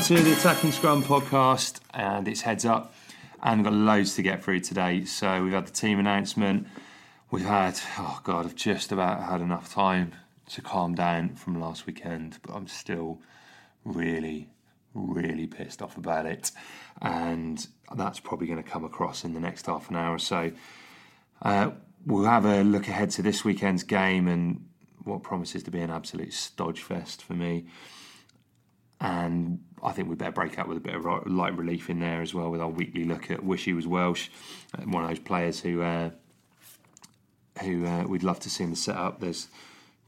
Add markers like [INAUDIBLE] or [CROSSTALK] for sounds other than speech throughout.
Of the Attacking Scrum podcast, and it's heads up. And we've got loads to get through today. So we've had the team announcement. We've had, oh God, I've just about had enough time to calm down from last weekend, but I'm still really, really pissed off about it. And that's probably going to come across in the next half an hour or so. Uh, we'll have a look ahead to this weekend's game and what promises to be an absolute stodge fest for me. And I think we better break out with a bit of light relief in there as well with our weekly look at Wish He Was Welsh, uh, one of those players who uh, who uh, we'd love to see in the setup. There's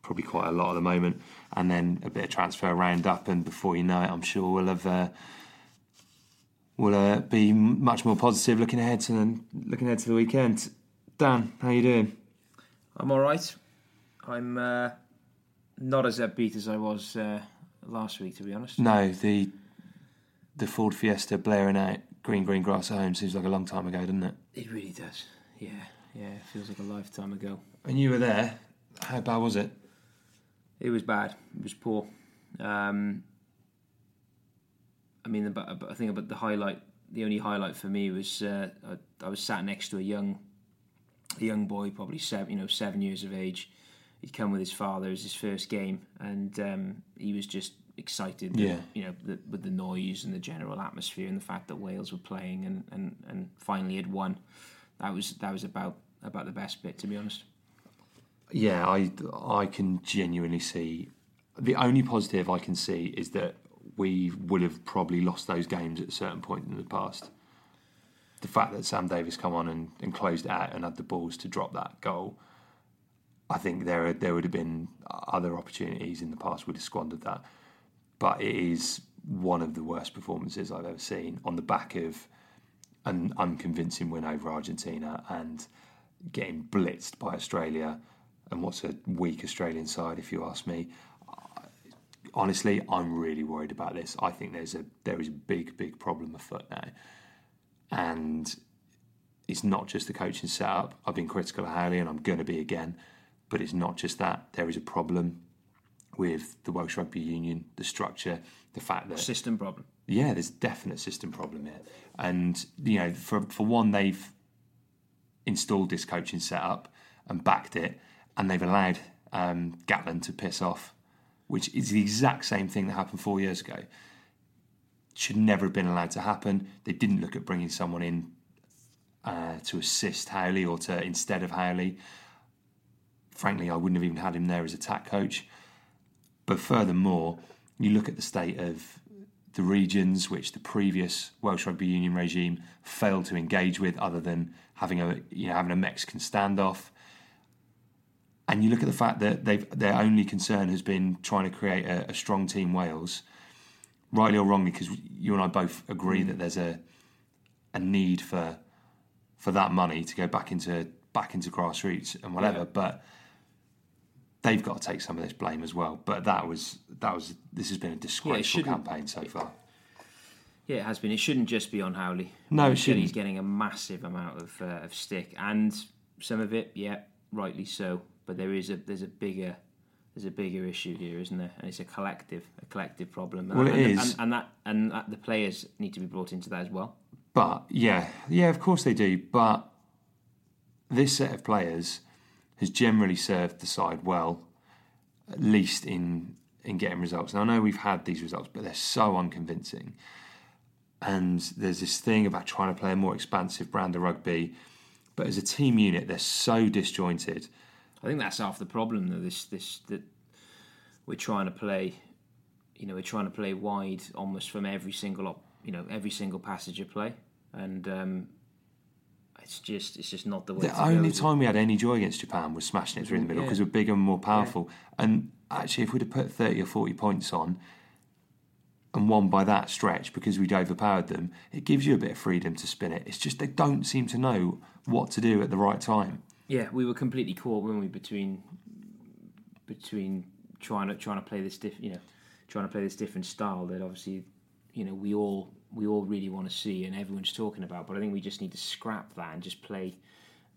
probably quite a lot at the moment, and then a bit of transfer roundup, and before you know it, I'm sure we'll have uh, we'll uh, be much more positive looking ahead to looking ahead to the weekend. Dan, how you doing? I'm all right. I'm uh, not as upbeat as I was uh, last week, to be honest. No, the the Ford Fiesta blaring out green green grass at home seems like a long time ago, doesn't it? It really does. Yeah, yeah. It feels like a lifetime ago. And you were there. How bad was it? It was bad. It was poor. Um, I mean, but I think about the highlight. The only highlight for me was uh, I, I was sat next to a young, a young boy, probably seven, you know, seven years of age. He'd come with his father. It was his first game, and um, he was just excited. that, you know, the, with the noise and the general atmosphere, and the fact that Wales were playing and, and, and finally had won. That was that was about about the best bit, to be honest. Yeah, I I can genuinely see the only positive I can see is that we would have probably lost those games at a certain point in the past. The fact that Sam Davies come on and, and closed out and had the balls to drop that goal, I think there there would have been other opportunities in the past We'd have squandered that. But it is one of the worst performances I've ever seen on the back of an unconvincing win over Argentina and getting blitzed by Australia and what's a weak Australian side, if you ask me. Honestly, I'm really worried about this. I think there's a there is a big, big problem afoot now, and it's not just the coaching setup. I've been critical of Howley, and I'm going to be again, but it's not just that. There is a problem with the Welsh Rugby Union, the structure, the fact that System problem. yeah, there's a definite system problem here. And, you know, for, for one, they've installed this coaching setup and backed it, and they've allowed um, Gatland to piss off, which is the exact same thing that happened four years ago. Should never have been allowed to happen. They didn't look at bringing someone in uh, to assist Howley or to instead of Howley. Frankly, I wouldn't have even had him there as attack coach. But furthermore, you look at the state of the regions which the previous Welsh Rugby Union regime failed to engage with, other than having a you know having a Mexican standoff. and you look at the fact that they've their only concern has been trying to create a, a strong team Wales, rightly or wrongly, because you and I both agree mm. that there's a a need for for that money to go back into back into grassroots and whatever, Yeah. but they've got to take some of this blame as well. But that was that was this has been a disgraceful shouldn't- campaign so far. Yeah, it has been. It shouldn't just be on Howley. No, it He's getting- He's getting a massive amount of, uh, of stick, and some of it, yeah, rightly so. But there is a there's a bigger there's a bigger issue here, isn't there? And it's a collective a collective problem. And, Well, it and, is. and, and that and that, the players need to be brought into that as well. But yeah, yeah, of course they do. But this set of players has generally served the side well, at least in in getting results. Now I know we've had these results, but they're so unconvincing. And there's this thing about trying to play a more expansive brand of rugby, but as a team unit, they're so disjointed. I think that's half the problem, though. This this that we're trying to play, you know, we're trying to play wide almost from every single op, you know, every single passage of play, and um, it's just it's just not the way. The only go. time we had any joy against Japan was smashing it through the middle Yeah. because we're bigger and more powerful. And actually, if we'd have put 30 or 40 points on and won by that stretch because we'd overpowered them, it gives you a bit of freedom to spin it. It's just they don't seem to know what to do at the right time. Yeah, we were completely caught, weren't we, between between trying to trying to play this diff, you know, trying to play this different style that obviously, you know, we all we all really want to see and everyone's talking about. But I think we just need to scrap that and just play,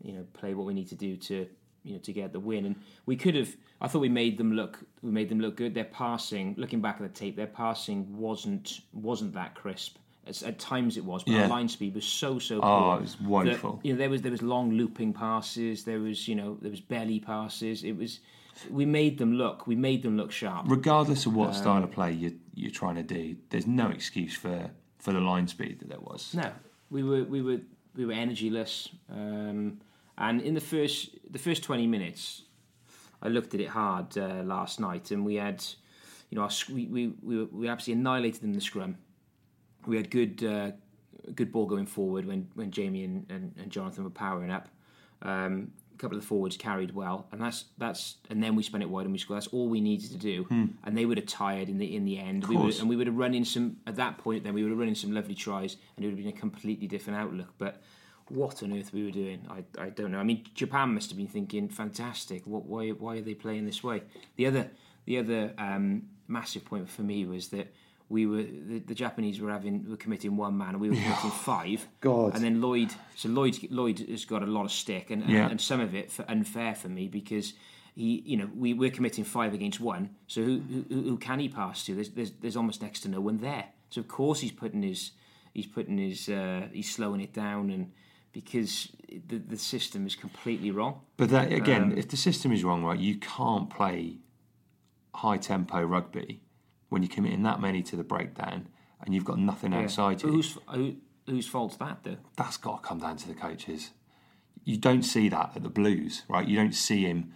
you know, play what we need to do to you know to get the win. And we could have. I thought we made them look we made them look good. Their passing, looking back at the tape, their passing wasn't wasn't that crisp. At, at times it was, but Yeah. our line speed was so so oh, poor. Oh, it was that, you know, there was there was long looping passes. There was you know there was belly passes. It was we made them look we made them look sharp. Regardless of what style of um, play you're, you're trying to do, there's no excuse for, for the line speed that there was. No, we were we were we were energyless. Um, and in the first the first twenty minutes, I looked at it hard uh, last night, and we had, you know, our, we we we, we absolutely annihilated them in the scrum. We had good uh, good ball going forward when when Jamie and, and, and Jonathan were powering up. Um, a couple of the forwards carried well, and that's that's and then we spent it wide and we scored. That's all we needed to do, and they would have tired in the in the end. We would, and we would have run in some at that point. Then we would have run in some lovely tries, and it would have been a completely different outlook. But what on earth we were doing, I, I don't know. I mean, Japan must have been thinking, fantastic. What why why are they playing this way? The other the other um, massive point for me was that we were the, the Japanese were having were committing one man and we were committing five. God. And then Lloyd, so Lloyd Lloyd has got a lot of stick and Yeah. and, and some of it for unfair for me because. He, you know, we we're committing five against one. So who who, who can he pass to? There's, there's there's almost next to no one there. So of course he's putting his he's putting his uh, he's slowing it down and because the the system is completely wrong. But that again, Um, if the system is wrong, right, you can't play high tempo rugby when you're committing that many to the breakdown and you've got nothing outside But you. whose who, whose fault's that though? That's got to come down to the coaches. You don't see that at the Blues, right? You don't see him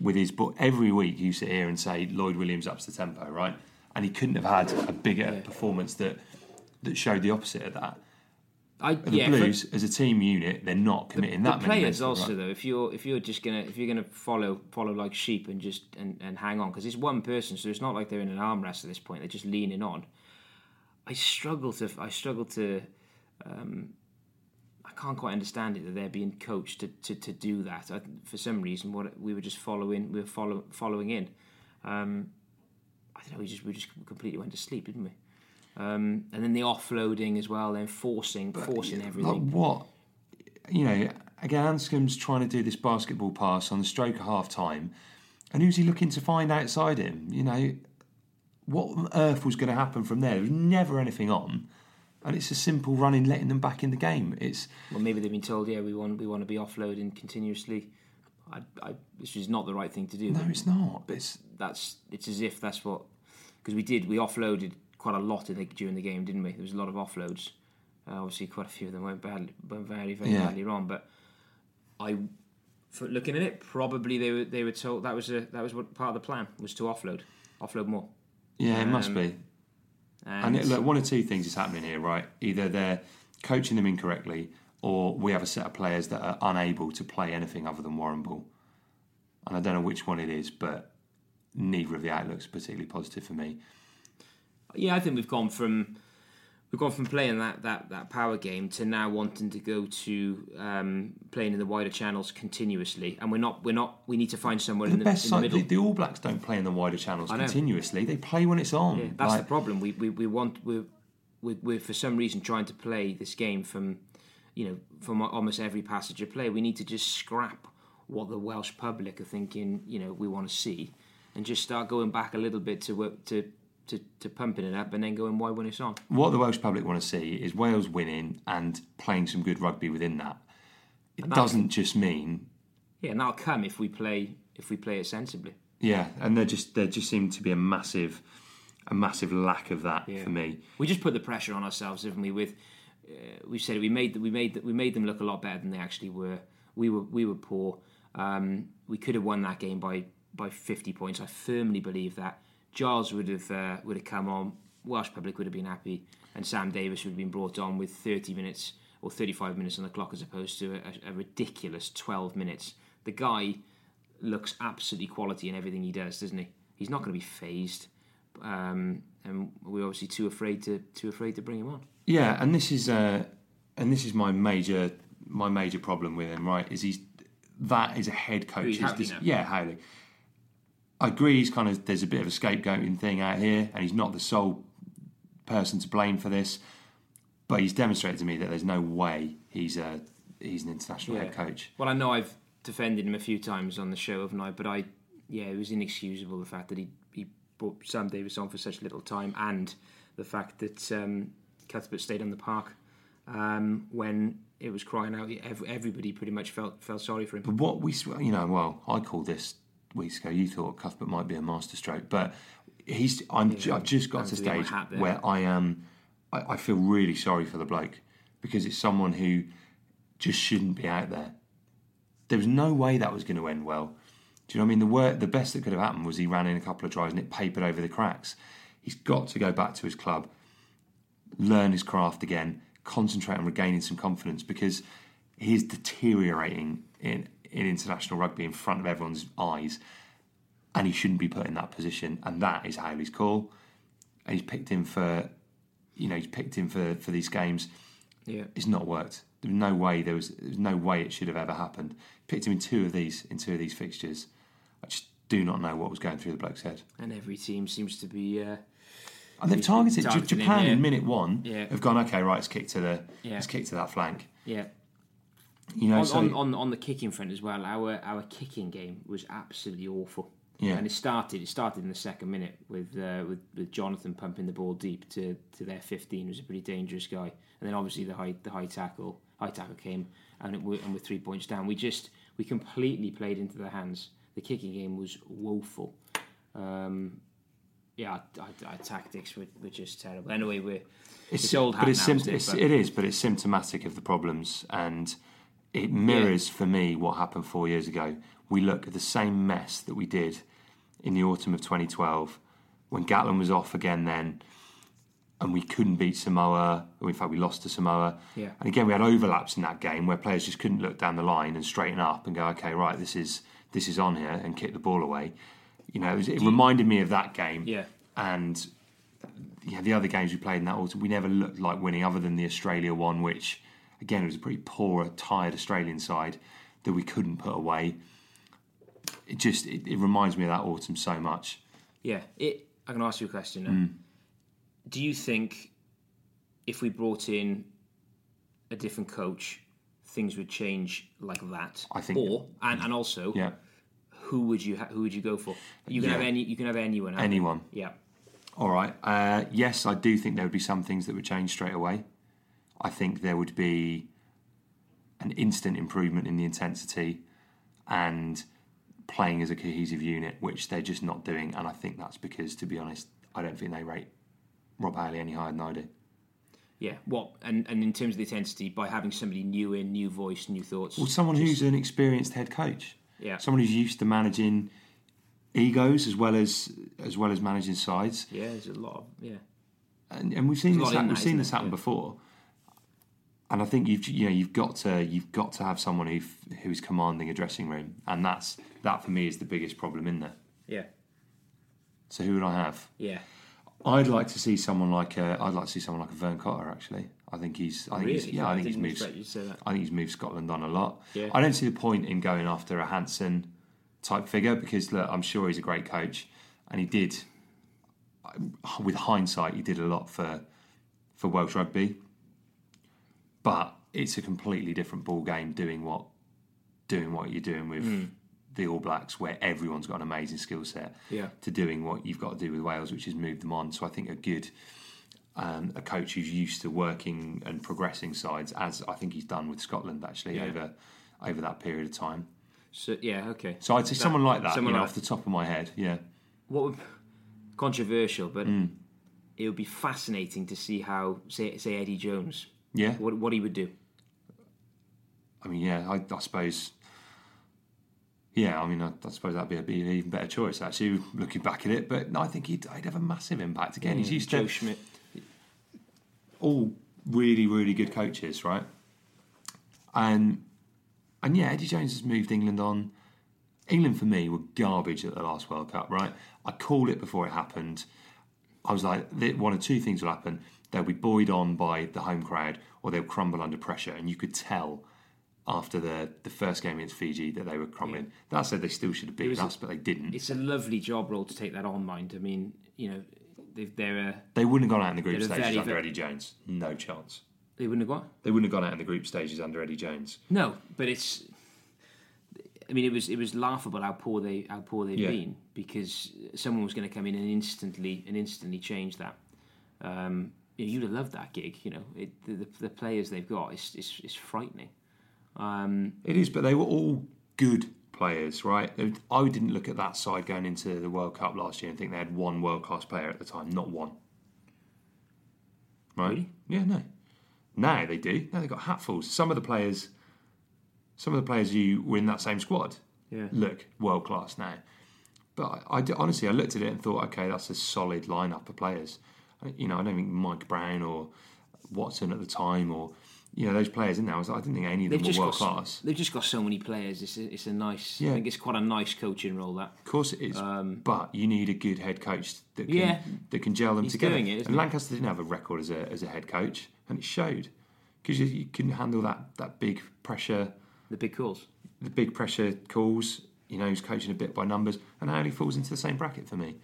with his book every week. You sit here and say Lloyd Williams ups the tempo, right? And he couldn't have had a bigger performance that that showed the opposite of that. I The yeah, for- Blues, as a team unit, they're not committing the that many. players also right? though if you're if you're just gonna if you're gonna follow follow like sheep and just and, and hang on because it's one person so it's not like they're in an arm wrestle at this point they're just leaning on i struggle to i struggle to um i can't quite understand it that they're being coached to, to, to do that I, for some reason what we were just following we were follow, following in um i don't know we just we just completely went to sleep didn't we um, and then the offloading as well, then forcing, forcing everything. Like what? You know, again, Anscombe's trying to do this basketball pass on the stroke of half time, and who's he looking to find outside him? You know, what on earth was going to happen from there? There was never anything on, and it's a simple running, letting them back in the game. It's Well, maybe they've been told, yeah, we want we want to be offloading continuously. I, I, this is not the right thing to do. no, it's not. But It's That's it's as if that's what because we did we offloaded quite a lot in the, during the game, didn't we? There was a lot of offloads. Uh, obviously, quite a few of them went badly, went very very Yeah. badly wrong. But I, for looking at it, probably they were they were told that was a that was what part of the plan was to offload, offload more. yeah, it must Um, be. And, And it, look, one of two things is happening here, right? Either they're coaching them incorrectly, or we have a set of players that are unable to play anything other than Warrenball. and I don't know which one it is, but neither of the outlooks are particularly positive for me. Yeah, I think we've gone from we've gone from playing that, that, that power game to now wanting to go to um, playing in the wider channels continuously, and we're not we're not we need to find somewhere in The the, best in the side, middle. the, the All Blacks don't play in the wider channels continuously. They play when it's on. Yeah, that's Like, the problem. We we, we want we're, we're, we're for some reason trying to play this game from you know from almost every passage of play. We need to just scrap what the Welsh public are thinking. You know we want to see, and just start going back a little bit to work to. To, to pumping it up and then going why when it's on What the Welsh public want to see is Wales winning and playing some good rugby within that. It doesn't just mean yeah and that'll come if we play if we play it sensibly yeah, and there just there just seemed to be a massive a massive lack of that for me. we just put the pressure on ourselves, haven't we? With uh, we said we made we made we made them look a lot better than they actually were. We were we were poor. Um, we could have won that game by by fifty points. I firmly believe that. Giles would have uh, would have come on. Welsh public would have been happy, and Sam Davies would have been brought on with thirty minutes or thirty five minutes on the clock as opposed to a, a ridiculous twelve minutes. The guy looks absolutely quality in everything he does, doesn't he? He's not going to be phased, um, and we're obviously too afraid to too afraid to bring him on. Yeah, and this is uh, and this is my major my major problem with him. Right, is he's that is a head coach. Who's Is now? yeah, Howley. I agree. He's kind of there's a bit of a scapegoating thing out here, and he's not the sole person to blame for this. But he's demonstrated to me that there's no way he's a he's an international head coach. Well, I know I've defended him a few times on the show, haven't I? But I, yeah, it was inexcusable the fact that he he brought Sam Davies on for such little time, and the fact that um, Cuthbert stayed on the park um, when it was crying out. Everybody pretty much felt felt sorry for him. But what we, you know, well, I call this weeks ago. You thought Cuthbert might be a masterstroke, but he's. I'm. I've just got to a stage where I am. I, I feel really sorry for the bloke because it's someone who just shouldn't be out there. There was no way that was going to end well. Do you know what I mean? The wor the best that could have happened was he ran in a couple of tries and it papered over the cracks. He's got to go back to his club, learn his craft again, concentrate on regaining some confidence because he's deteriorating in, in international rugby in front of everyone's eyes and he shouldn't be put in that position. And that is Howley's call. And he's picked him for, you know, he's picked him for, for these games. Yeah, It's not worked. There was no way there was, there was no way it should have ever happened. Picked him in two of these in two of these fixtures. I just do not know what was going through the bloke's head. and every team seems to be. Uh, And they've targeted Japan in minute one. Yeah. Have gone okay, right? Let's kick to the Yeah. let's kick to that flank. yeah, You know, on, so on, on on the kicking front as well. Our our kicking game was absolutely awful. Yeah. and it started. It started in the second minute with uh, with with Jonathan pumping the ball deep to, to their fifteen. He was a pretty dangerous guy, and then obviously the high the high tackle high tackle came, and it, and with three points down, we just we completely played into their hands. The kicking game was woeful. Um, yeah, our, our, our tactics were, were just terrible. Anyway, we're it's, old hat but it's now, it? it's, But- it is, but it's symptomatic of the problems, and it mirrors for me what happened four years ago. We look at the same mess that we did in the autumn of 2012 when Gatland was off again then, and we couldn't beat Samoa. In fact, we lost to Samoa. Yeah. And again, we had overlaps in that game where players just couldn't look down the line and straighten up and go, okay, right, this is this is on here, and kick the ball away. You know, it, was, it reminded me of that game. Yeah. And yeah, the other games we played in that autumn, we never looked like winning, other than the Australia one, which again it was a pretty poor, tired Australian side that we couldn't put away. It just it, it reminds me of that autumn so much. Yeah, it. I can ask you a question. now. Hmm. Do you think if we brought in a different coach, things would change like that? I think- Or and, and also, Yeah, who would you ha- who would you go for? You can Yeah. have any. You can have anyone. haven't you? anyone. Yeah. All right. Uh, yes, I do think there would be some things that would change straight away. I think there would be an instant improvement in the intensity and playing as a cohesive unit, which they're just not doing. And I think that's because, to be honest, I don't think they rate Rob Howley any higher than I do. Yeah. What and and in terms of the intensity, by having somebody new in, new voice, new thoughts. Well, someone who's an experienced head coach, Yeah. someone who's used to managing egos as well as as well as managing sides. yeah, there's a lot of yeah. and, and we've seen There's this, lot hap- in we've seen this happen Yeah. before. And I think you've you know you've got to you've got to have someone who who's commanding a dressing room, and that's that for me is the biggest problem in there. Yeah. So who would I have? Yeah. I'd like to see someone like uh, I'd like to see someone like a Vern Cotter actually. I think he's I think he's, Really? yeah I I think he's moved expect you to say that. I think he's moved Scotland on a lot. Yeah. I don't see the point in going after a Hansen type figure because look, I'm sure he's a great coach and he did with hindsight he did a lot for for Welsh rugby. But it's a completely different ball game doing what doing what you're doing with Hmm. the All Blacks, where everyone's got an amazing skill set, Yeah. to doing what you've got to do with Wales, which is move them on. So I think a good um, a coach who's used to working and progressing sides, as I think he's done with Scotland actually Yeah. over over that period of time. So yeah, okay. So I'd say That- someone like that, someone you know, like- off the top of my head, yeah. what would controversial, but Hmm. it would be fascinating to see how say say Eddie Jones, Yeah. what what he would do. I mean, yeah, I, I suppose. Yeah, I mean, I, I suppose that'd be, a, be an even better choice actually, looking back at it. But no, I think he'd, he'd have a massive impact. Again, he's mm, used Joe to Schmidt. all really, really good coaches, right? And and yeah, Eddie Jones has moved England on. England for me were garbage at the last World Cup, right? I called it before it happened. I was like, one of two things will happen: they'll be buoyed on by the home crowd, or they'll crumble under pressure. And you could tell after the the first game against Fiji that they were crumbling. That said, they still should have beaten was a- us, but they didn't. It's a lovely job role to take that on, mind. I mean, you know, they, they're uh, They wouldn't have gone out in the group stages very, under Eddie Jones. No chance. they wouldn't have gone. They wouldn't have gone out in the group stages under Eddie Jones. No, but it's. I mean, it was it was laughable how poor they how poor they've Yeah. been because someone was going to come in and instantly and instantly change that. Um, you'd have loved that gig. You know, it, the, the players they've got is is, is frightening. Um, It is, but they were all good players, right? I didn't look at that side going into the World Cup last year and think they had one world class player at the time, not one. Right? Really? Yeah, no. Now they do. Now they've got hatfuls. Some of the players, some of the players you were in that same squad, Yeah. look world class now. But I honestly, I looked at it and thought, okay, that's a solid lineup of players. You know, I don't think Mike Brown or Watson at the time or you know those players in there. I, was, I didn't think any of them they've were world got class. so, they've just got so many players. It's a, it's a nice. Yeah. I think it's quite a nice coaching role that. Of course it is, but you need a good head coach that can, Um, Yeah. that can gel them He's together. doing it, and he? Lancaster didn't have a record as a as a head coach, and it showed because you, you can handle that that big pressure, The big calls. the big pressure calls. You know, he's coaching a bit by numbers, and Howley falls into the same bracket for me.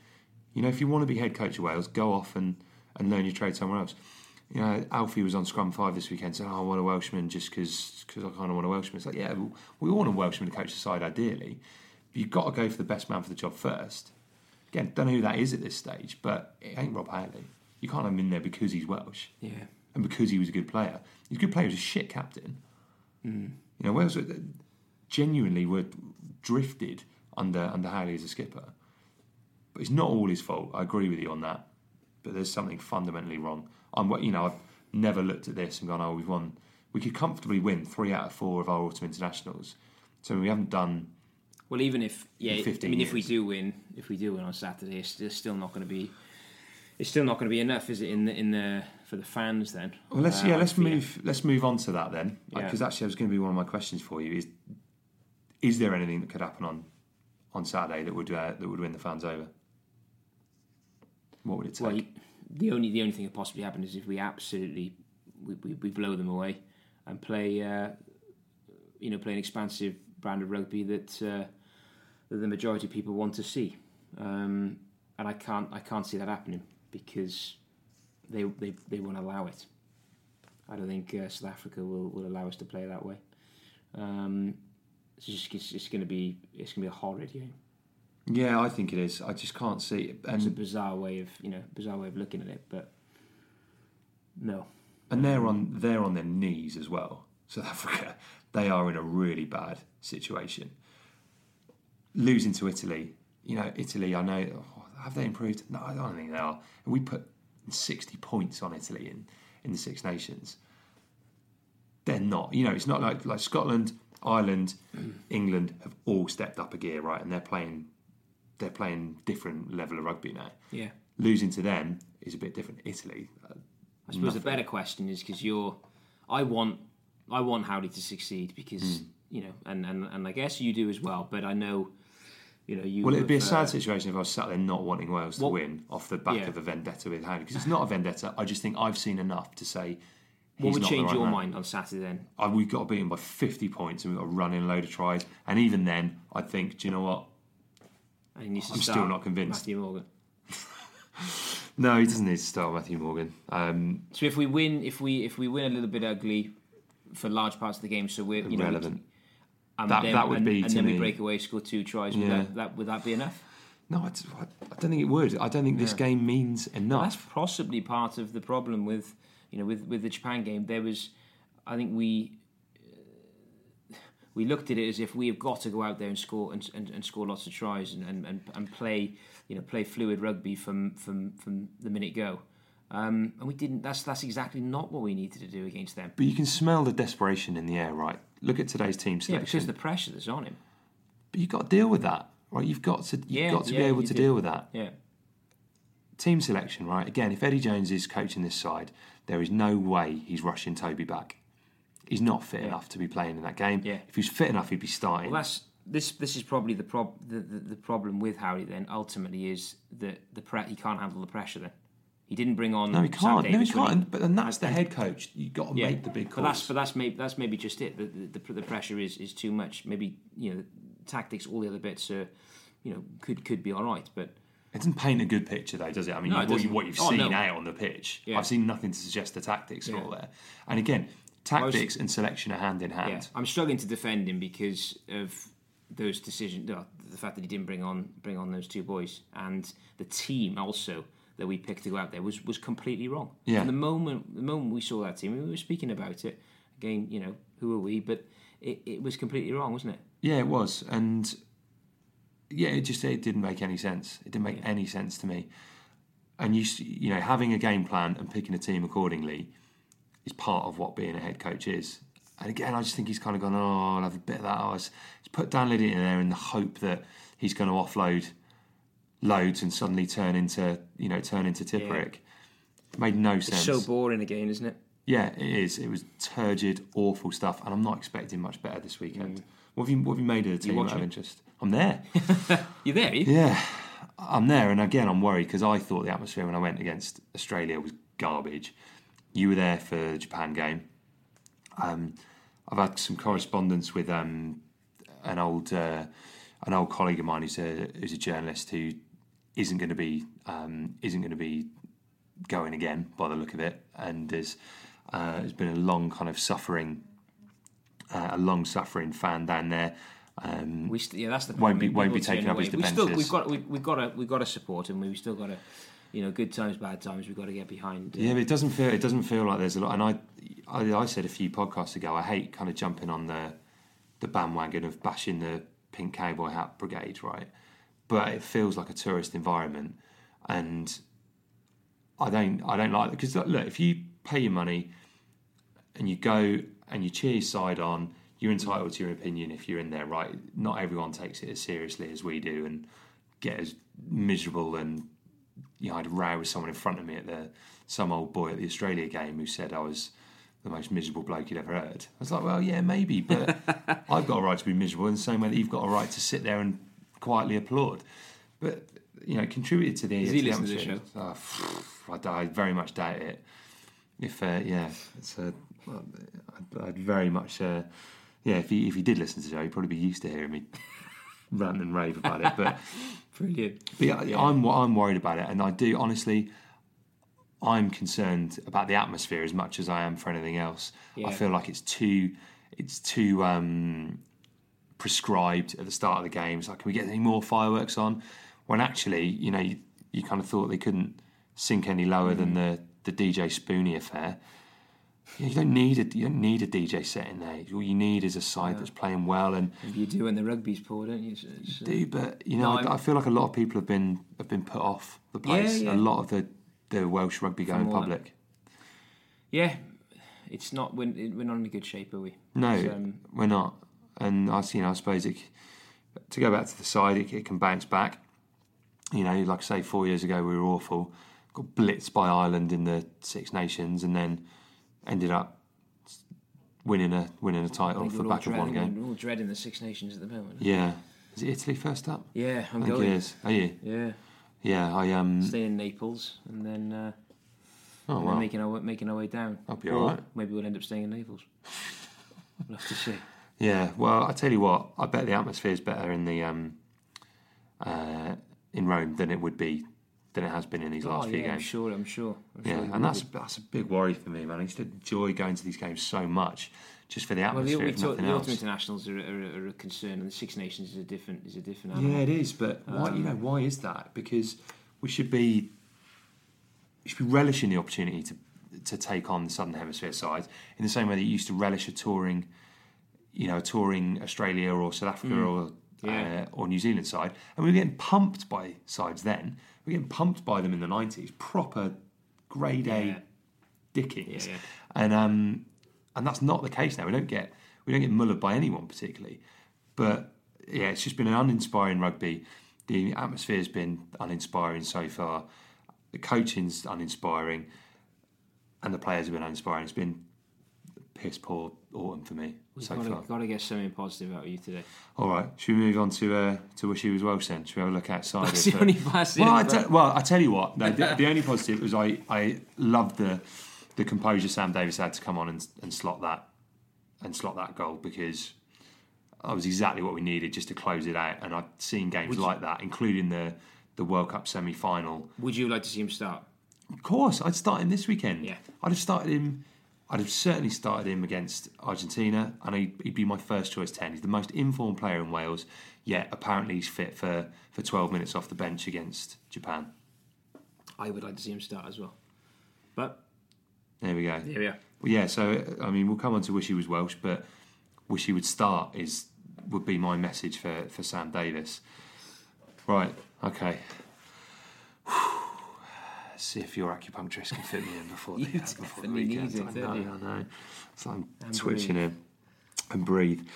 You know, if you want to be head coach of Wales, go off and, and learn your trade somewhere else. You know, Alfie was on Scrum Five this weekend, saying, "Oh, I want a Welshman just because I kind of want a Welshman." It's like, yeah, we all want a Welshman to coach the side ideally, but you've got to go for the best man for the job first. Again, don't know who that is at this stage, but it ain't Rob Howley. You can't have him in there because he's Welsh Yeah. and because he was a good player. He's a good player. He was a shit captain. Hmm. You know, Wales were- genuinely were drifted under under Howley as a skipper. But it's not all his fault. I agree with you on that. But there's something fundamentally wrong. I'm, you know, I've never looked at this and gone, "Oh, we've won. We could comfortably win three out of four of our autumn internationals." So we haven't done. Well, even if yeah, I 15 mean, if we do win, if we do win on Saturday, it's still, not going to be. It's still not going to be enough, is it? In the in the for the fans then. Well, let's Uh, yeah, let's move. Let's move on to that then, Yeah. because actually, I was going to be one of my questions for you. Is is there anything that could happen on on Saturday that would uh, that would win the fans over? What would it take? Well, the only the only thing that possibly happen is if we absolutely we, we, we blow them away and play uh, you know play an expansive brand of rugby that uh, that the majority of people want to see, um, and I can't I can't see that happening because they they, they won't allow it. I don't think uh, South Africa will, will allow us to play that way. Um, it's just it's, it's going to be it's going to be a horrid game. Yeah, I think it is. I just can't see it. And It's a bizarre way of you know bizarre way of looking at it, but no. and they're on they're on their knees as well. South [LAUGHS] Africa, they are in a really bad situation. Losing to Italy, you know, Italy. I know oh, have they improved? No, I don't think they are. And we put sixty points on Italy in in the Six Nations. They're not. You know, it's not like like Scotland, Ireland, [CLEARS THROAT] England have all stepped up a gear, right? And they're playing they're playing different level of rugby now. Yeah. Losing to them is a bit different. Italy, uh, I suppose the better question is because you're I want I want Howley to succeed because Hmm. you know, and, and and I guess you do as well. But I know, you know, you. Well, it'd be a sad uh, situation if I was sat there not wanting Wales to win off the back Yeah. of a vendetta with Howley because it's not a vendetta. I just think I've seen enough to say. What would change right your man. mind on Saturday then? Uh, we've got to beat by 50 points and we've got to run in a load of tries. And even then, I think, do you know what? And he needs to I'm still not convinced. Matthew Morgan. [LAUGHS] No, he doesn't need to start Matthew Morgan. Um, So if we win, if we if we win a little bit ugly for large parts of the game, so we're you know, irrelevant. and That- then, that would and, be and then me- we break away, score two tries. Would Yeah. that, that would that be enough? No, I, I don't think it would. I don't think this game means Well, enough. that's possibly part of the problem with you know with with the Japan game. There was, I think we. We looked at it as if we have got to go out there and score and, and, and score lots of tries and, and, and, and play you know play fluid rugby from from, from the minute go, um, and we didn't. That's that's exactly not what we needed to do against them. But you can smell the desperation in the air, right? Look at today's team selection. Yeah, because the pressure that's on him. But you've got to deal with that, right? You've got to, you've Yeah, got to be able to do. deal with that. Yeah, Team selection, right? Again, if Eddie Jones is coaching this side, there is no way he's rushing Toby back. He's not fit enough to be playing in that game. Yeah. If he was fit enough, he'd be starting. Well, that's this. This is probably the prob the, the, the problem with Harry. Then ultimately is that the pre- he can't handle the pressure. Then he didn't bring on. no, he can't. No, he can't. But then that's the head coach. You've got to yeah, make the big But that's but that's maybe that's maybe just it. The, the, the, pressure is, is too much. Maybe you know tactics, all the other bits are, you know, could could be all right. But It doesn't paint a good picture, though, does it? I mean, No, you- it what, you, what you've Oh, seen no. out on the pitch, Yeah. I've seen nothing to suggest the tactics are Yeah. all there. And again, tactics and selection are hand in hand. yeah, I'm struggling to defend him because of those decisions. The fact that he didn't bring on bring on those two boys and the team also that we picked to go out there was was completely wrong. Yeah. From the moment the moment we saw that team, we were speaking about it again. You know, who are we? But it, it was completely wrong, wasn't it? Yeah, it was, and yeah, it just it didn't make any sense. It didn't make any sense to me. And you you know having a game plan and picking a team accordingly is part of what being a head coach is. And again, I just think he's kind of gone, oh, I'll have a bit of that. Oh, he's put Dan Liddy in there in the hope that he's going to offload loads and suddenly turn into you know turn into Tipuric. Made no sense. It's so boring again, isn't it? Yeah, it is. It was turgid, awful stuff, and I'm not expecting much better this weekend. Mm. What have you What have you made of the team out of interest? I'm there. [LAUGHS] You're there? you? yeah, I'm there, and again, I'm worried because I thought the atmosphere when I went against Australia was garbage. You were there for the Japan game. Um, I've had some correspondence with um, an old uh, an old colleague of mine who's a who's a journalist who isn't going to be um, isn't going to be going again by the look of it, and there's uh, there's been a long kind of suffering, uh, a long suffering fan down there. Um, We st- yeah, that's the Won't be- won't be taking up his away. We still, we've got we've, we've got to we've got to support him. We've still got to, you know, good times, bad times. We've got to get behind. uh, Yeah, but it doesn't feel it doesn't feel like there's a lot. And I, I, I said a few podcasts ago, I hate kind of jumping on the, the bandwagon of bashing the pink cowboy hat brigade, right? But it feels like a tourist environment, and I don't, I don't like it because look, if you pay your money and you go and you cheer your side on, you're entitled to your opinion if you're in there, right? Not everyone takes it as seriously as we do and get as miserable and you know, I had a row with someone in front of me at the some old boy at the Australia game who said I was the most miserable bloke you'd ever heard. I was like, well, yeah, maybe, but [LAUGHS] I've got a right to be miserable in the same way that you've got a right to sit there and quietly applaud. But you know, it contributed to the. Does he to listen to the atmosphere. Oh, I, I very much doubt it. If uh, yeah, it's uh, I'd, I'd very much uh, yeah. If he if he did listen to the show, he'd probably be used to hearing me [LAUGHS] rant and rave about it. But [LAUGHS] Brilliant. but yeah, I'm I'm worried about it, and I do honestly. I'm concerned about the atmosphere as much as I am for anything else. Yeah. I feel like it's too, it's too um, prescribed at the start of the games. Like, can we get any more fireworks on? When actually, you know, you, you kind of thought they couldn't sink any lower than the the DJ Spoony affair. You don't need a you don't need a DJ set in there. All you need is a side that's playing well and you do when the rugby's poor, don't you? So it's, uh, do, but you know, No, I, I'm- feel like a lot of people have been have been put off the place. yeah. A lot of the the Welsh rugby going public. yeah, it's not. We're, we're not in a good shape, are we? No, um, we're not. And I, you know, I suppose it, to go back to the side, it, it can bounce back. You know, like I say, four years ago we were awful, got blitzed by Ireland in the Six Nations, and then ended up winning a winning a title for the back of one game. we're all dreading the Six Nations at the moment. Yeah, is it Italy first up? Yeah, I'm I think going. it is. Are you? Yeah, Yeah, I um. staying in Naples and then, uh, Oh and then wow. making our way- making our way down. That'll be all right. Maybe we'll end up staying in Naples. [LAUGHS] We'll have to see. Yeah, well, I tell you what, I bet the atmosphere is better in the um, uh, in Rome than it would be than it has been in these oh, last oh, few yeah, I'm games. sure. I'm sure. I'm Yeah, sure and that's that's a big worry for me, man. I used to enjoy going to these games so much, just for the Well, the, atmosphere, we if talk, the ultimate internationals are, are, are a concern, and the Six Nations is a different is a different Yeah, it is, but why? You know, um, why is that? Because we should be we should be relishing the opportunity to to take on the Southern Hemisphere side in the same way that you used to relish a touring, you know, a touring Australia or South Africa mm. or Yeah. uh, or New Zealand side, and we were getting pumped by sides then. We were getting pumped by them in the nineties, proper grade A Yeah. dickings, Yeah, yeah. and um, and that's not the case now. We don't get we don't get mullered by anyone particularly, but yeah, it's just been an uninspiring rugby. The atmosphere's been uninspiring so far. The coaching's uninspiring, and the players have been uninspiring. It's been piss poor autumn for me We've so got, far. to, got to get something positive out of you today. All right, should we move on to uh, to wish you as well, then? Should we have a look outside? That's of, the uh, only positive, Well, I well, I tell you what. No, the, the only [LAUGHS] positive was I I loved the the composure Sam Davies had to come on and, and slot that and slot that goal because that was exactly what we needed just to close it out. And I've seen games like that, including the the World Cup semi final. Would you like to see him start? Of course, I'd start him this weekend. Yeah. I'd have started him. I'd have certainly started him against Argentina, and he'd, he'd be my first choice ten. He's the most informed player in Wales, yet apparently he's fit for, for twelve minutes off the bench against Japan. I would like to see him start as well. But There we go. here we are. Well, yeah, so I mean, we'll come on to wish he was Welsh, but wish he would start is would be my message for, for Sam Davies. Right, okay. See if your acupuncturist can fit me in before the, [LAUGHS] You uh, before the weekend. it, I know? I know. So I'm And twitching breathe. in and breathe.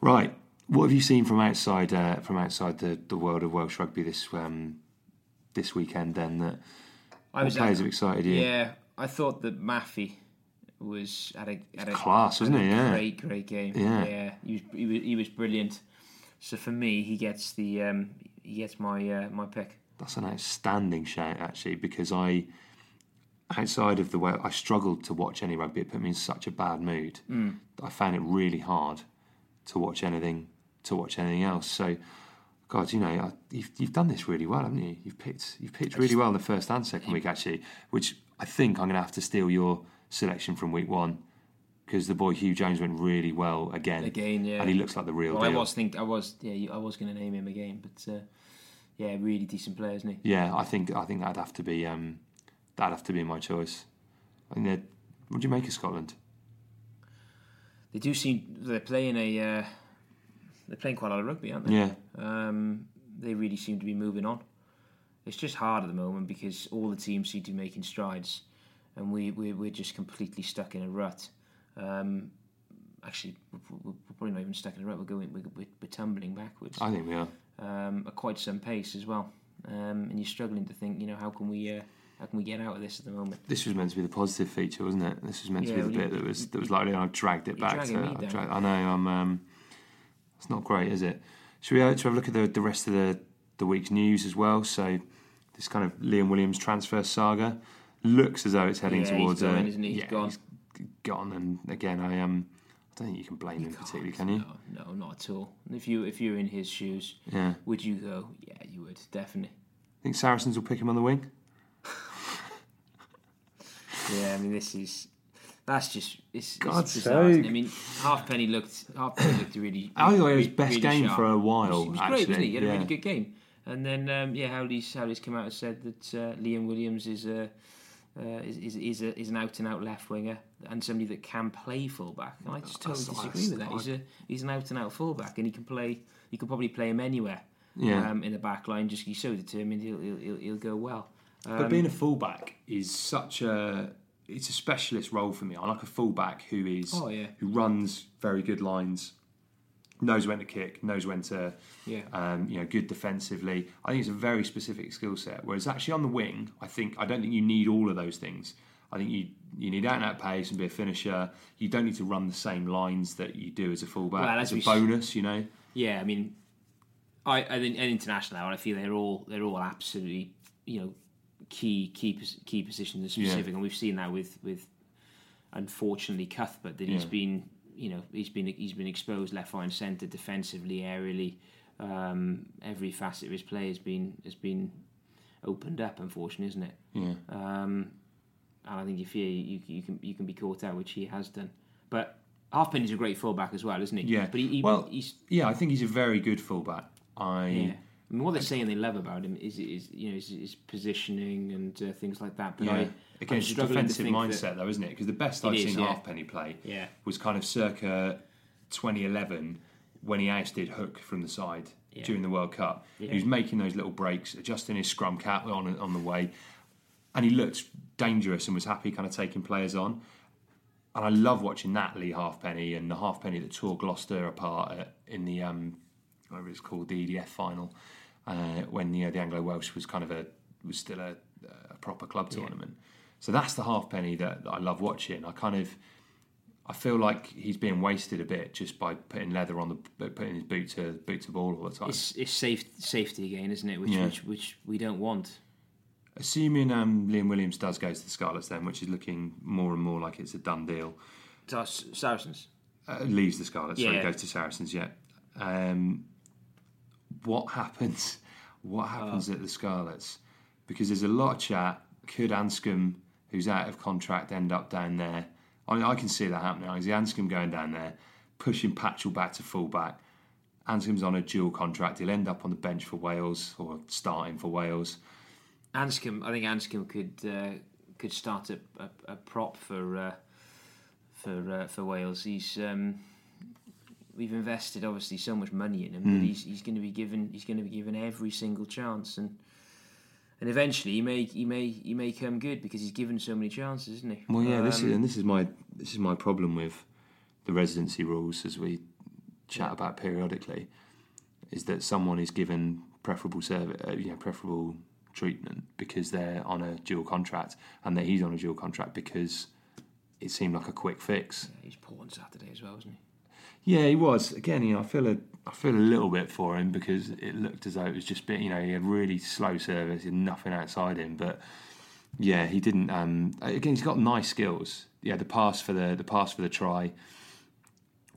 Right, what have you seen from outside uh, from outside the, the world of Welsh rugby this um, this weekend? Then that I was players at- have excited you? Yeah, I thought that Maffey was at a, at a class, wasn't he? Yeah. Great, great game. Yeah. yeah, he was, he was he was brilliant. So for me, he gets the um, he gets my uh, my pick. That's an outstanding shout, actually, because I, outside of the way I struggled to watch any rugby, it put me in such a bad mood. Mm. I found it really hard to watch anything, to watch anything else. So, God, you know, I, you've, you've done this really well, haven't you? You've picked, you've picked really well in the first and second week, actually, which I think I'm going to have to steal your selection from week one. Because the boy Huw Jones went really well again, Again, yeah. and he looks like the real Well, I was think I was yeah I was going to name him again, but uh, yeah, really decent player, isn't he? Yeah, I think I think that'd have to be um, that'd have to be my choice. I think what do you make of Scotland? They do seem they're playing a uh, they're playing quite a lot of rugby, aren't they? Yeah, Um, they really seem to be moving on. It's just hard at the moment because all the teams seem to be making strides, and we we we're just completely stuck in a rut. Um, actually, we're, we're we're probably not even stuck in a rut. We're going we're, we're, we're tumbling backwards I think we are. Um, at quite some pace as well. Um, and you're struggling to think, you know, how can we uh, how can we get out of this at the moment? This was meant to be the positive feature, wasn't it? This was meant Yeah, to be the well, bit you- that was that was likely, and I've dragged it back. I've dragged- I know. I'm. Um, it's not great, is it? Should we, uh, should have a look at the, the rest of the, the week's news as well? So, this kind of Liam Williams transfer saga looks as though it's heading Yeah, he's towards. going, uh, isn't he? He's yeah, gone. he's gone, and again, I um, I don't think you can blame him particularly, can you? No, no, not at all. If you if you're in his shoes, Yeah. would you go? Yeah, you would definitely. Think Saracens will pick him on the wing? Yeah, I mean this is that's just it's, God's it's bizarre. sake. I mean, Halfpenny looked Halfpenny looked really. I thought it was his best really game sharp. for a while, He was, he was great, wasn't he? He had a really good game. And then um, yeah, Howley's Howley's come out and said that uh, Liam Williams is a. Uh, is, is, is, a, is an out and out left winger and somebody that can play fullback. And I just totally That's- disagree with that. He's a he's an out and out fullback and he can play. You could probably play him anywhere. Yeah. Um, in the back line, just he's so determined, he'll he'll, he'll, he'll go well. Um, But being a fullback is such a it's a specialist role for me. I like a fullback who is Oh, yeah. who runs very good lines, knows when to kick, knows when to Yeah. um, you know good defensively. I think it's a very specific skill set. Whereas actually on the wing, I think I don't think you need all of those things. I think you you need out and out pace and be a finisher. You don't need to run the same lines that you do as a fullback. Well, as as a bonus, you know. Yeah, I mean, I, I think an international, I feel they're all they're all absolutely you know key key key positions specific, and we've seen that with with unfortunately Cuthbert that he's been you know he's been he's been exposed left, right, and centre defensively, aerially. Um, every facet of his play has been has been opened up, unfortunately, isn't it? Yeah. Um, and I think if you, you you can you can be caught out, which he has done. But Halfpenny's a great fullback as well, isn't he? Yeah. But he, he well, he's yeah, I think he's a very good fullback. I yeah. I mean, what they're saying they love about him is, is you know, his, his positioning and uh, things like that. But yeah. I, Again, I'm it's a defensive mindset, though, isn't it? Because the best I've is, seen yeah. Halfpenny play Yeah. was kind of circa 2011 when he ousted Hook from the side Yeah. during the World Cup. He was making those little breaks, adjusting his scrum cap on on the way, and he looked dangerous and was happy, kind of taking players on. And I love watching that Lee Halfpenny and the Halfpenny that tore Gloucester apart in the um, whatever it's called, the EDF final, uh, when you know, the Anglo Welsh was kind of a was still a, a proper club tournament. So that's the Halfpenny that, that I love watching. I kind of I feel like he's being wasted a bit just by putting leather on the putting his boot to boot to ball all the time. It's, it's safe, safety again, isn't it? Which, Yeah. which which we don't want. Assuming um, Liam Williams does go to the Scarlets, then which is looking more and more like it's a done deal. So, Saracens. uh, leaves the Scarlets, sorry, Yeah. goes to Saracens. Yeah. Um, what happens? What happens at the Scarlets? Because there's a lot of chat. Could Anscombe, who's out of contract, end up down there? I mean, I can see that happening. I see Anscombe going down there, pushing Patchell back to fullback. Anscombe's on a dual contract. He'll end up on the bench for Wales or starting for Wales. Anscombe, I think Anscombe could uh, could start a, a, a prop for uh, for uh, for Wales. He's um, we've invested obviously so much money in him Hmm. that he's he's going to be given he's going to be given every single chance and and eventually he may he may he may come good because he's given so many chances, isn't he? Well, yeah, this is Um, and this is my this is my problem with the residency rules as we chat about periodically, is that someone is given preferable service, uh, you know, preferable treatment because they're on a dual contract, and that he's on a dual contract because it seemed like a quick fix. he's poor on Saturday as well, isn't he? Yeah, he was. Again, you know, I feel a I feel a little bit for him because it looked as though it was just bit. You know, he had really slow service, had nothing outside him. But yeah, he didn't. Um, again, he's got nice skills. Yeah, the pass for the the pass for the try.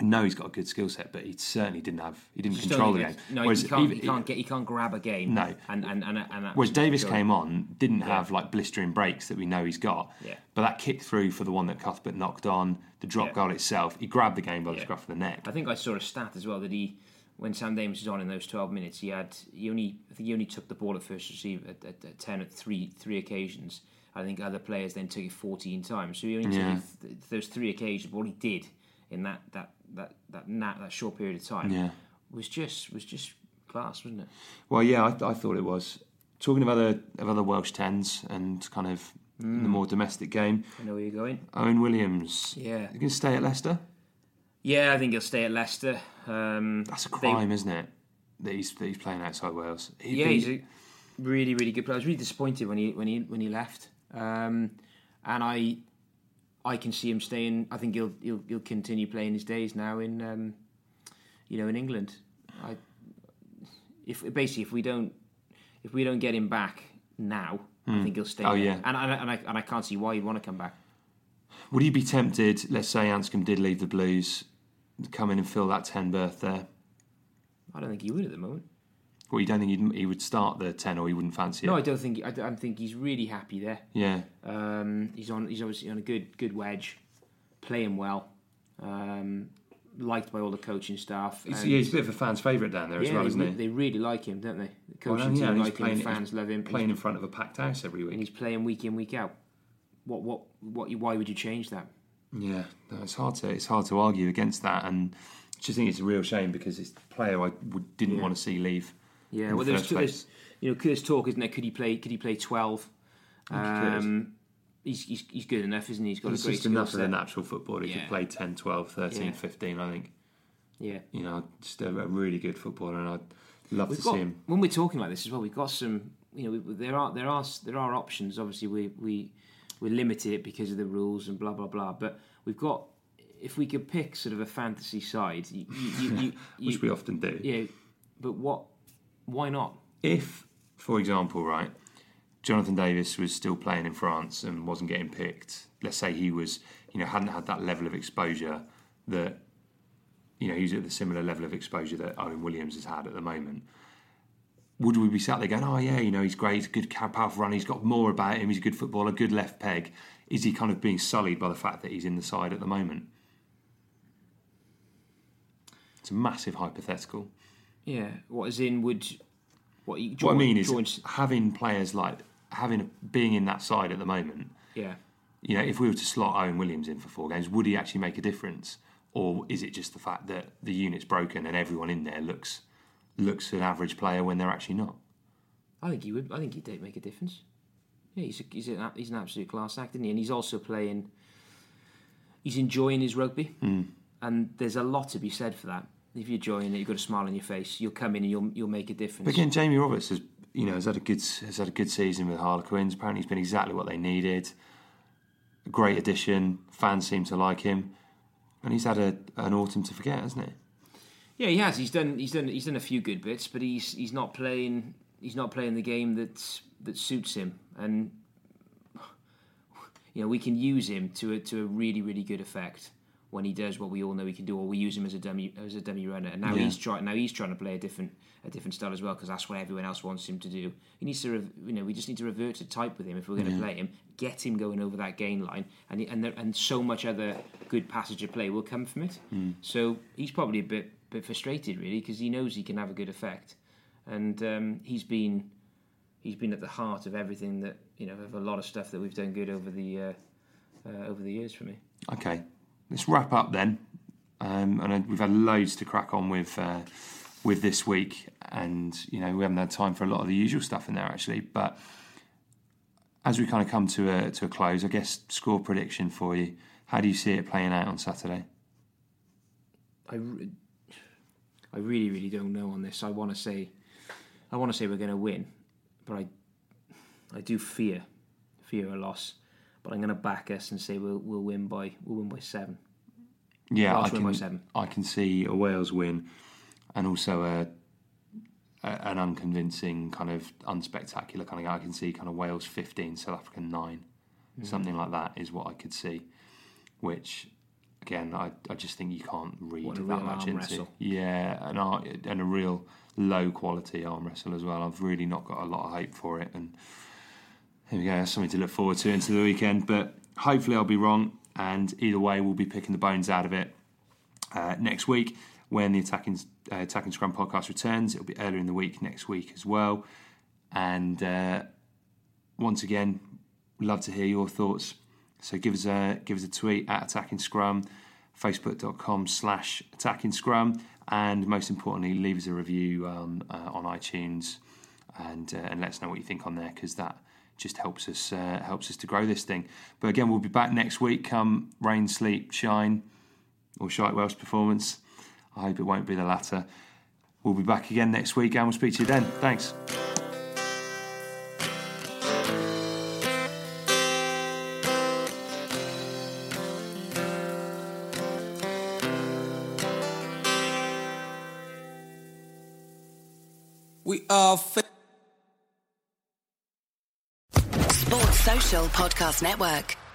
Know he's got a good skill set, but he certainly didn't have. He didn't Just control the game. No, Whereas he can't. even- he can't get. He can't grab a game. No. and and and, and Whereas Davies came on, didn't have like blistering breaks that we know he's got. Yeah. But that kick through for the one that Cuthbert knocked on, the drop Yeah. goal itself, he grabbed the game by the scruff of the neck. I think I saw a stat as well that he, when Sam Davies was on in those twelve minutes, he had he only I think he only took the ball at first receive at, at, at ten at three three occasions. I think other players then took it fourteen times. So he only Yeah. took it th- those three occasions. What he did in that that that that that, that short period of time Yeah. was just was just class, wasn't it? Well, yeah, I, I thought it was. Talking of other of other Welsh tens and kind of the more domestic game, I know where you're going. Owen Williams. Yeah. you going to stay at Leicester? Yeah, I think he'll stay at Leicester. Um, That's a they- crime, isn't it? That he's that he's playing outside Wales. He'd yeah, be- he's a really, really good player. I was really disappointed when he when he when he left, um, and I I can see him staying. I think he'll he'll, he'll continue playing his days now in um, you know in England. I if basically if we don't if we don't get him back now, I think he'll stay. Oh, there. yeah. and and I, and I and I can't see why he'd want to come back. Would you be tempted? Let's say Anscombe did leave the Blues, come in and fill that ten berth there. I don't think he would at the moment. Well, you don't think he'd, he would start the ten, or he wouldn't fancy it? No, I don't think. I don't think he's really happy there. Yeah, Um, he's on. He's obviously on a good good wedge, playing well, um, liked by all the coaching staff. he's, yeah, he's a bit of a fan's favourite down there as well, isn't he? they really like him, don't they? The Well, yeah, team and he's like him, playing- fans love him, playing in front of a packed house every week, and week. he's playing week in week out. What what what? Why would you change that? Yeah, no, it's hard to it's hard to argue against that, and I just think it's a real shame because it's a player I would, didn't Yeah. want to see leave. Yeah, well, the there's, there's you know, there's talk, isn't there? Could he play? Could he play twelve? Um, he's, he's he's good enough, isn't he? He's got It's a great just enough of a set. natural footballer. He Yeah. could play 10, 12, 13, Yeah. 15, I think. Yeah. You know, just a, a really good footballer, and I'd love We've to got, see him. when we're talking like this as well, we've got some. You know, we, there are there are there are options. Obviously, we we we're limited because of the rules and blah blah blah. But we've got if we could pick sort of a fantasy side, you, you, you, [LAUGHS] which we often do. yeah. But what? Why not? If, for example, right, Jonathan Davies was still playing in France and wasn't getting picked. Let's say he was, you know, hadn't had that level of exposure that, you know, he's at the similar level of exposure that Owen Williams has had at the moment. Would we be sat there going, oh yeah, you know, he's great, he's a good, powerful runner, he's got more about him, he's a good footballer, good left peg. Is he kind of being sullied by the fact that he's in the side at the moment? It's a massive hypothetical. Yeah. What is in would? What you? what I mean is having players like having being in that side at the moment. yeah. You know, if we were to slot Owen Williams in for four games, would he actually make a difference, or is it just the fact that the unit's broken and everyone in there looks looks an average player when they're actually not? I think he would. I think he'd make a difference. Yeah, he's a, he's an he's an absolute class act, isn't he? And he's also playing. He's enjoying his rugby, hmm. and there's a lot to be said for that. If you're enjoying it, you've got a smile on your face. You'll come in and you'll you'll make a difference. But again, Jamie Roberts has you know has had a good has had a good season with Harlequins. Apparently, he's been exactly what they needed. A great addition. Fans seem to like him, and he's had a, an autumn to forget, hasn't he? Yeah, he has. He's done. He's done. He's done a few good bits, but he's he's not playing. He's not playing the game that that suits him, and you know we can use him to a, to a really really good effect when he does what we all know he can do, or we use him as a dummy as a dummy runner. And now Yeah. he's trying. Now he's trying to play a different a different style as well because that's what everyone else wants him to do. He needs to, rev- you know, we just need to revert to type with him if we're going to play him. Get him going over that gain line, and and there, and so much other good passage of play will come from it. So he's probably a bit bit frustrated really because he knows he can have a good effect, and um, he's been he's been at the heart of everything that you know of a lot of stuff that we've done good over the uh, uh, over the years for me. Okay, let's wrap up then. Um, and we've had loads to crack on with uh, with this week, and you know we haven't had time for a lot of the usual stuff in there actually. But as we kind of come to a to a close, I guess score prediction for you. How do you see it playing out on Saturday? I, re- I really, really don't know on this. I want to say, I want to say we're going to win, but I, I do fear, fear a loss. But I'm going to back us and say we'll we'll win by we'll win by seven. Yeah, Welsh I win by can. seven. I can see a Wales win, and also a, a an unconvincing kind of unspectacular kind of. I can see kind of Wales fifteen, South Africa nine, Mm. something like that is what I could see. Which, again, I, I just think you can't read that much into. wrestle. Yeah, and and a real low quality arm wrestle as well. I've really not got a lot of hope for it, and here we go. That's something to look forward to into the weekend. But hopefully, I'll be wrong. And either way, we'll be picking the bones out of it uh, next week when the attacking uh, attacking scrum podcast returns. It'll be earlier in the week next week as well. And uh, once again, love to hear your thoughts. So give us a give us a tweet at attacking scrum, facebook.com slash attacking scrum, and most importantly, leave us a review um, uh, on iTunes and uh, and let us know what you think on there because that just helps us uh, helps us to grow this thing. But again, we'll be back next week. Come rain, sleep, shine, or shite Welsh performance. I hope it won't be the latter. We'll be back again next week and we'll speak to you then. Thanks. We are. Podcast Network.